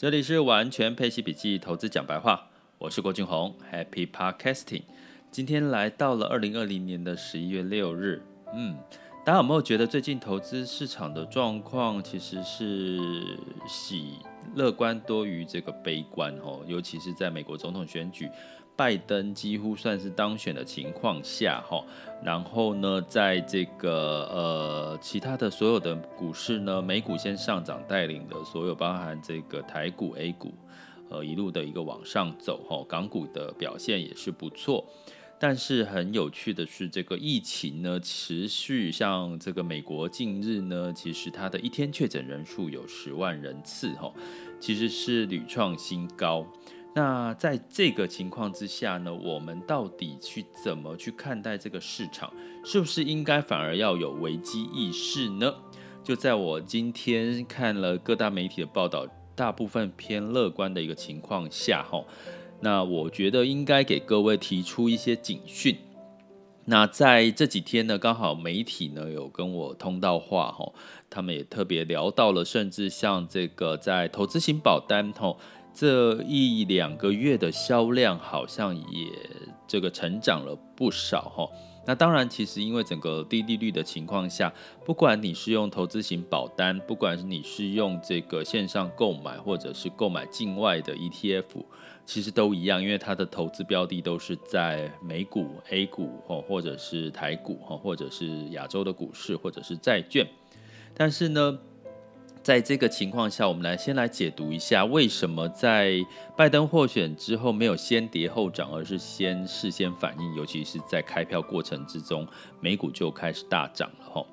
这里是完全配息笔记投资讲白话，我是郭俊宏，Happy Podcasting。今天来到了二零二零年的十一月六日，嗯，大家有没有觉得最近投资市场的状况其实是喜乐观多于这个悲观哦？尤其是在美国总统选举。拜登几乎算是当选的情况下，哈，然后呢，在这个呃其他的所有的股市呢，美股先上涨，带领的所有包含这个台股、A 股，呃，一路的一个往上走，哈，港股的表现也是不错。但是很有趣的是，这个疫情呢持续，像这个美国近日呢，其实它的一天确诊人数有十万人次，哈，其实是屡创新高。那在这个情况之下呢，我们到底去怎么去看待这个市场？是不是应该反而要有危机意识呢？就在我今天看了各大媒体的报道，大部分偏乐观的一个情况下，哈，那我觉得应该给各位提出一些警讯。那在这几天呢，刚好媒体呢有跟我通道话，哈，他们也特别聊到了，甚至像这个在投资型保单，哈。这一两个月的销量好像也这个成长了不少哈。那当然，其实因为整个低利率的情况下，不管你是用投资型保单，不管是你是用这个线上购买，或者是购买境外的 ETF，其实都一样，因为它的投资标的都是在美股、A 股或或者是台股，或者是亚洲的股市，或者是债券。但是呢，在这个情况下，我们来先来解读一下，为什么在拜登获选之后没有先跌后涨，而是先事先反应，尤其是在开票过程之中，美股就开始大涨了哈。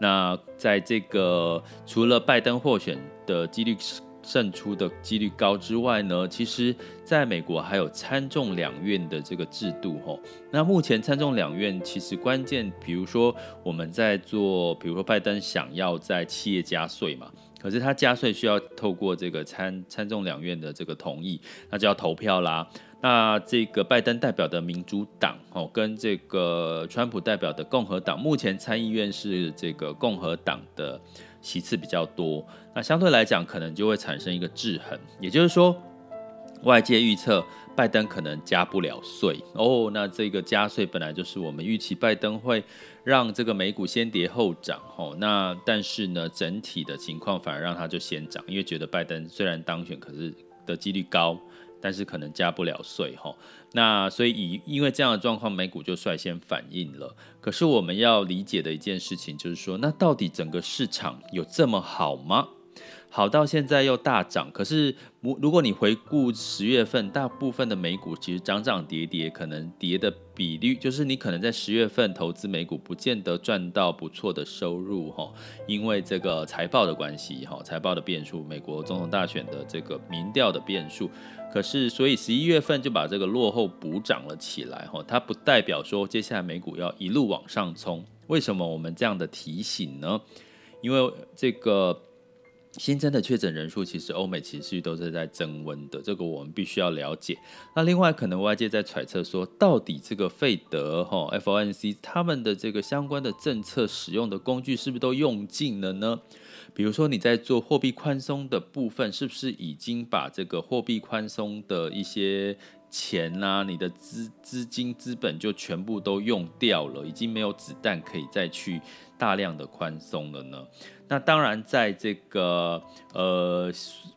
那在这个除了拜登获选的几率胜出的几率高之外呢，其实在美国还有参众两院的这个制度哈。那目前参众两院其实关键，比如说我们在做，比如说拜登想要在企业加税嘛。可是他加税需要透过这个参参众两院的这个同意，那就要投票啦。那这个拜登代表的民主党哦，跟这个川普代表的共和党，目前参议院是这个共和党的席次比较多，那相对来讲可能就会产生一个制衡，也就是说，外界预测拜登可能加不了税哦。那这个加税本来就是我们预期拜登会。让这个美股先跌后涨，吼，那但是呢，整体的情况反而让它就先涨，因为觉得拜登虽然当选，可是的几率高，但是可能加不了税，吼，那所以以因为这样的状况，美股就率先反应了。可是我们要理解的一件事情就是说，那到底整个市场有这么好吗？好到现在又大涨，可是如果你回顾十月份，大部分的美股其实涨涨跌跌，可能跌的比率就是你可能在十月份投资美股，不见得赚到不错的收入哈，因为这个财报的关系哈，财报的变数，美国总统大选的这个民调的变数，可是所以十一月份就把这个落后补涨了起来哈，它不代表说接下来美股要一路往上冲。为什么我们这样的提醒呢？因为这个。新增的确诊人数，其实欧美其实都是在增温的，这个我们必须要了解。那另外，可能外界在揣测说，到底这个费德哈 FOMC 他们的这个相关的政策使用的工具是不是都用尽了呢？比如说你在做货币宽松的部分，是不是已经把这个货币宽松的一些钱呐、啊，你的资资金资本就全部都用掉了，已经没有子弹可以再去大量的宽松了呢？那当然，在这个呃，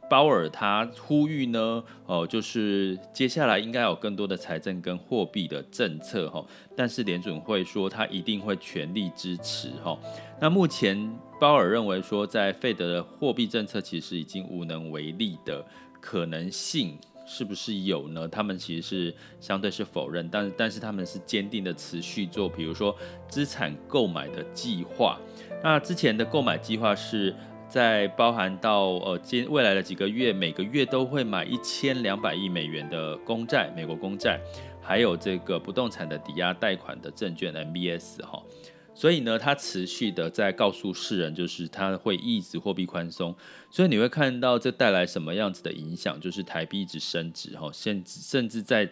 鲍尔他呼吁呢，哦，就是接下来应该有更多的财政跟货币的政策哈，但是联准会说他一定会全力支持哈。那目前鲍尔认为说，在费德的货币政策其实已经无能为力的可能性是不是有呢？他们其实是相对是否认，但但是他们是坚定的持续做，比如说资产购买的计划。那之前的购买计划是在包含到呃，今未来的几个月，每个月都会买一千两百亿美元的公债，美国公债，还有这个不动产的抵押贷款的证券 MBS 哈。所以呢，它持续的在告诉世人，就是它会一直货币宽松。所以你会看到这带来什么样子的影响，就是台币一直升值哈，甚至甚至在。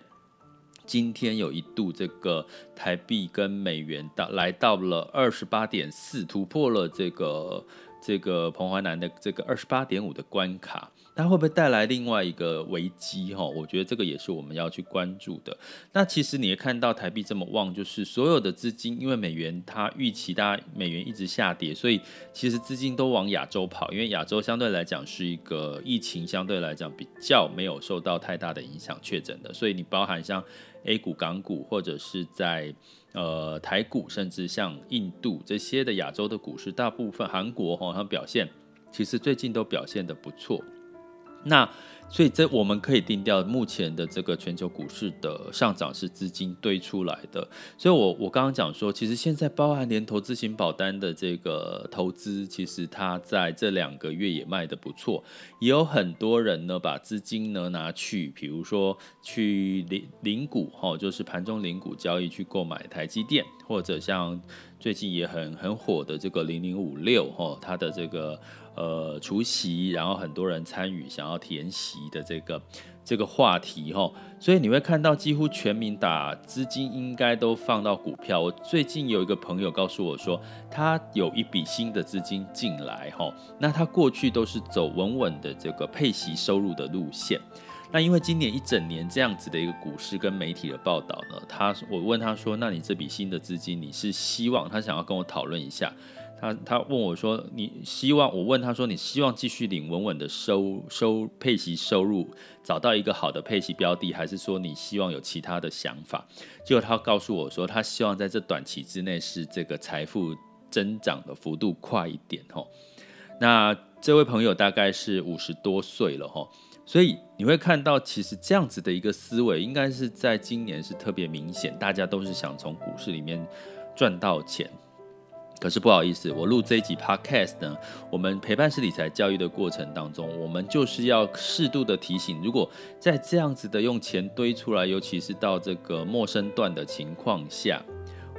今天有一度，这个台币跟美元到来到了二十八点四，突破了这个这个彭淮南的这个二十八点五的关卡。它会不会带来另外一个危机？哈，我觉得这个也是我们要去关注的。那其实你也看到台币这么旺，就是所有的资金，因为美元它预期大家美元一直下跌，所以其实资金都往亚洲跑，因为亚洲相对来讲是一个疫情相对来讲比较没有受到太大的影响确诊的，所以你包含像 A 股、港股或者是在呃台股，甚至像印度这些的亚洲的股市，大部分韩国哈它表现。其实最近都表现的不错，那所以这我们可以定调，目前的这个全球股市的上涨是资金堆出来的。所以我，我刚刚讲说，其实现在包含连投资型保单的这个投资，其实它在这两个月也卖得不错，也有很多人呢把资金呢拿去，比如说去零零股哈，就是盘中零股交易去购买台积电，或者像最近也很很火的这个零零五六哈，它的这个。呃，除息，然后很多人参与想要填息的这个这个话题哈，所以你会看到几乎全民打资金应该都放到股票。我最近有一个朋友告诉我说，他有一笔新的资金进来哈，那他过去都是走稳稳的这个配息收入的路线。那因为今年一整年这样子的一个股市跟媒体的报道呢，他我问他说，那你这笔新的资金你是希望他想要跟我讨论一下？他他问我说：“你希望我问他说，你希望继续领稳稳的收收配息收入，找到一个好的配息标的，还是说你希望有其他的想法？”结果他告诉我说，他希望在这短期之内是这个财富增长的幅度快一点哦。那这位朋友大概是五十多岁了吼，所以你会看到，其实这样子的一个思维，应该是在今年是特别明显，大家都是想从股市里面赚到钱。可是不好意思，我录这一集 Podcast 呢，我们陪伴式理财教育的过程当中，我们就是要适度的提醒，如果在这样子的用钱堆出来，尤其是到这个陌生段的情况下，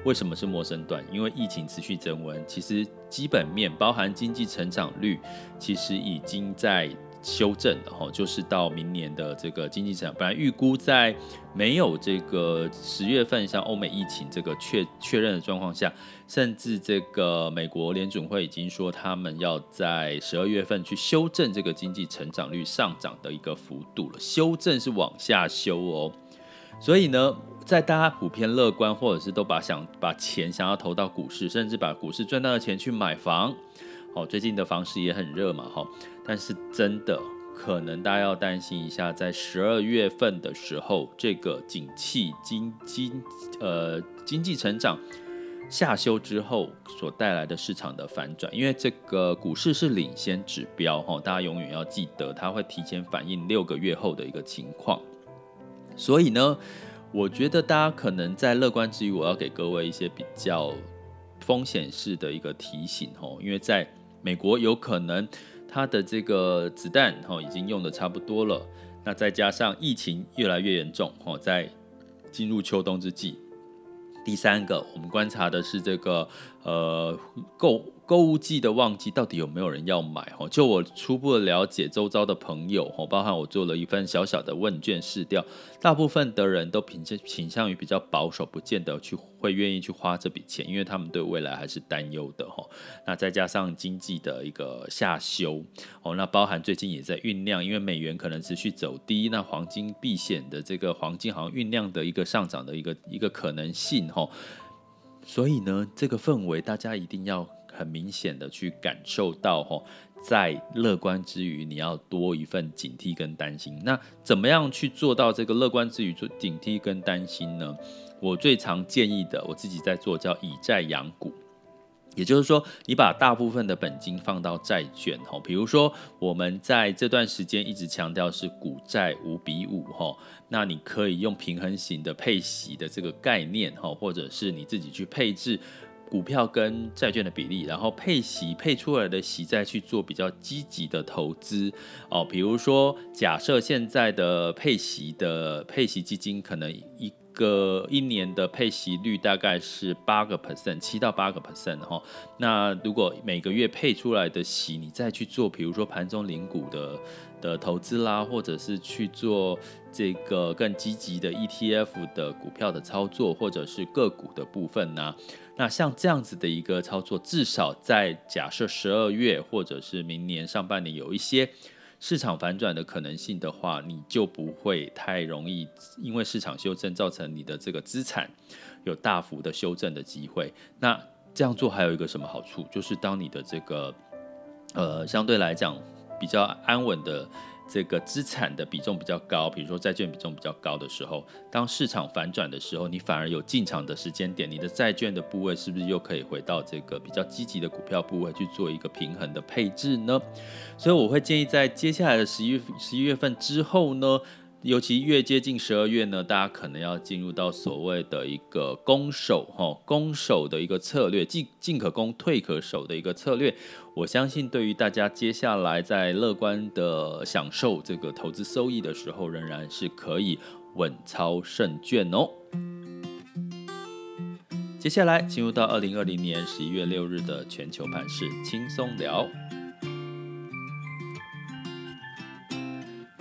为什么是陌生段？因为疫情持续增温，其实基本面包含经济成长率，其实已经在。修正的哈，就是到明年的这个经济成长，本来预估在没有这个十月份像欧美疫情这个确确认的状况下，甚至这个美国联准会已经说他们要在十二月份去修正这个经济成长率上涨的一个幅度了，修正是往下修哦。所以呢，在大家普遍乐观，或者是都把想把钱想要投到股市，甚至把股市赚到的钱去买房。哦，最近的房市也很热嘛，哈，但是真的可能大家要担心一下，在十二月份的时候，这个景气经经呃经济成长下修之后所带来的市场的反转，因为这个股市是领先指标，哈，大家永远要记得，它会提前反映六个月后的一个情况，所以呢，我觉得大家可能在乐观之余，我要给各位一些比较风险式的一个提醒，哈，因为在美国有可能它的这个子弹哈已经用的差不多了，那再加上疫情越来越严重哈，在进入秋冬之际，第三个我们观察的是这个呃购。购物季的旺季到底有没有人要买？哈，就我初步的了解，周遭的朋友，哈，包含我做了一份小小的问卷试调，大部分的人都倾倾向于比较保守，不见得去会愿意去花这笔钱，因为他们对未来还是担忧的，哈。那再加上经济的一个下修，哦，那包含最近也在酝酿，因为美元可能持续走低，那黄金避险的这个黄金好像酝酿的一个上涨的一个一个可能性，哈。所以呢，这个氛围大家一定要。很明显的去感受到吼，在乐观之余，你要多一份警惕跟担心。那怎么样去做到这个乐观之余做警惕跟担心呢？我最常建议的，我自己在做叫以债养股，也就是说，你把大部分的本金放到债券吼，比如说我们在这段时间一直强调是股债五比五吼，那你可以用平衡型的配息的这个概念吼，或者是你自己去配置。股票跟债券的比例，然后配息配出来的息再去做比较积极的投资哦。比如说，假设现在的配息的配息基金可能一个一年的配息率大概是八个 percent，七到八个 percent 哈。那如果每个月配出来的息，你再去做，比如说盘中领股的的投资啦，或者是去做这个更积极的 ETF 的股票的操作，或者是个股的部分呢？那像这样子的一个操作，至少在假设十二月或者是明年上半年有一些市场反转的可能性的话，你就不会太容易因为市场修正造成你的这个资产有大幅的修正的机会。那这样做还有一个什么好处？就是当你的这个呃相对来讲比较安稳的。这个资产的比重比较高，比如说债券比重比较高的时候，当市场反转的时候，你反而有进场的时间点，你的债券的部位是不是又可以回到这个比较积极的股票部位去做一个平衡的配置呢？所以我会建议在接下来的十一十一月份之后呢。尤其越接近十二月呢，大家可能要进入到所谓的一个攻守哈，攻守的一个策略，进进可攻，退可守的一个策略。我相信对于大家接下来在乐观的享受这个投资收益的时候，仍然是可以稳操胜券哦。接下来进入到二零二零年十一月六日的全球盘市轻松聊。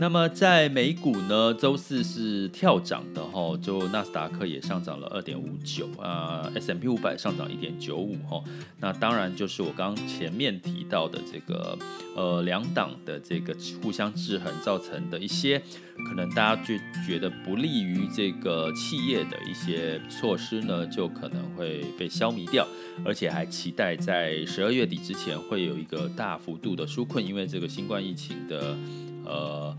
那么在美股呢，周四是跳涨的哈，就纳斯达克也上涨了二点五九啊，S M P 五百上涨一点九五哈。那当然就是我刚前面提到的这个呃两党的这个互相制衡造成的一些可能大家就觉得不利于这个企业的一些措施呢，就可能会被消弭掉，而且还期待在十二月底之前会有一个大幅度的纾困，因为这个新冠疫情的。呃，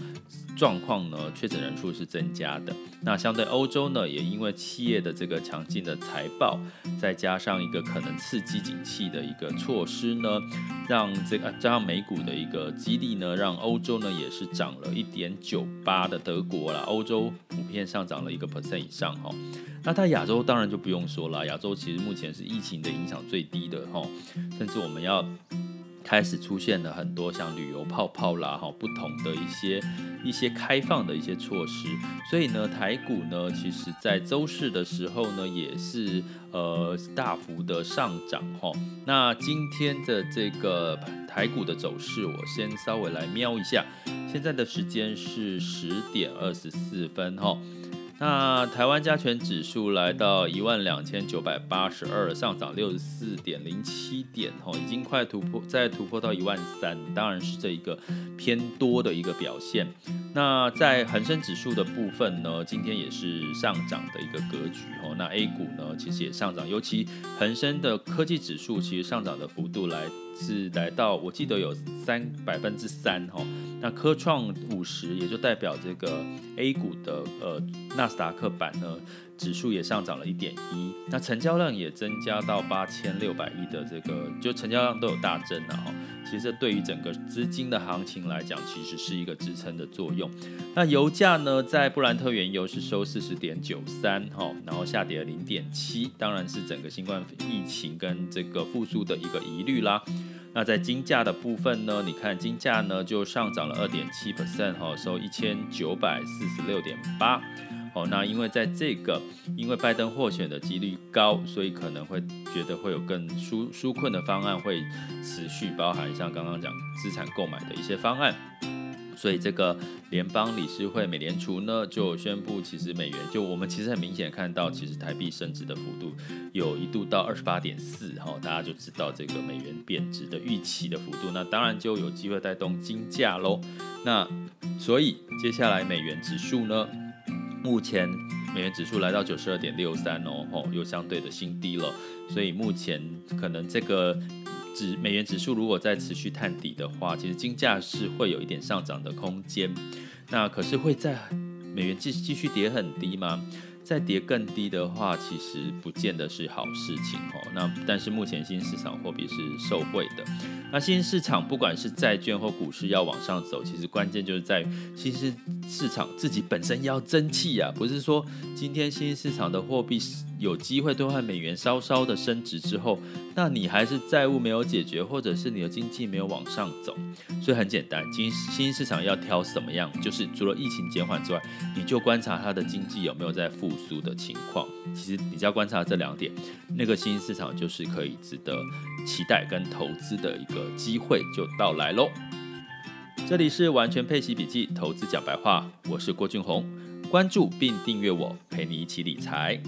状况呢，确诊人数是增加的。那相对欧洲呢，也因为企业的这个强劲的财报，再加上一个可能刺激景气的一个措施呢，让这个加上美股的一个激励呢，让欧洲呢也是涨了一点九八的德国啦，欧洲普遍上涨了一个 percent 以上哈。那在亚洲当然就不用说了，亚洲其实目前是疫情的影响最低的哈，甚至我们要。开始出现了很多像旅游泡泡啦，哈，不同的一些一些开放的一些措施，所以呢，台股呢，其实在周四的时候呢，也是呃大幅的上涨，哈。那今天的这个台股的走势，我先稍微来瞄一下，现在的时间是十点二十四分，哈。那台湾加权指数来到一万两千九百八十二，上涨六十四点零七点，吼，已经快突破，再突破到一万三，当然是这一个偏多的一个表现。那在恒生指数的部分呢，今天也是上涨的一个格局，吼。那 A 股呢，其实也上涨，尤其恒生的科技指数，其实上涨的幅度来。是来到，我记得有三百分之三哈，那科创五十也就代表这个 A 股的呃纳斯达克版呢，指数也上涨了一点一，那成交量也增加到八千六百亿的这个，就成交量都有大增了哈。其实这对于整个资金的行情来讲，其实是一个支撑的作用。那油价呢，在布兰特原油是收四十点九三哈，然后下跌了零点七，当然是整个新冠疫情跟这个复苏的一个疑虑啦。那在金价的部分呢，你看金价呢就上涨了二点七 percent 哈，收一千九百四十六点八。哦，那因为在这个，因为拜登获选的几率高，所以可能会觉得会有更纾纾困的方案会持续，包含像刚刚讲资产购买的一些方案。所以这个联邦理事会美联储呢就宣布，其实美元就我们其实很明显看到，其实台币升值的幅度有一度到二十八点四，哈，大家就知道这个美元贬值的预期的幅度，那当然就有机会带动金价喽。那所以接下来美元指数呢？目前美元指数来到九十二点六三哦，吼，又相对的新低了，所以目前可能这个指美元指数如果再持续探底的话，其实金价是会有一点上涨的空间。那可是会在美元继继续跌很低吗？再跌更低的话，其实不见得是好事情哦。那但是目前新市场货币是受惠的。那新市场不管是债券或股市要往上走，其实关键就是在新市市场自己本身要争气啊，不是说今天新市场的货币有机会兑换美元稍稍的升值之后，那你还是债务没有解决，或者是你的经济没有往上走。所以很简单，新新兴市场要挑什么样？就是除了疫情减缓之外，你就观察它的经济有没有在复苏的情况。其实你只要观察这两点，那个新兴市场就是可以值得期待跟投资的一个机会就到来喽。这里是完全配息笔记投资讲白话，我是郭俊宏，关注并订阅我，陪你一起理财。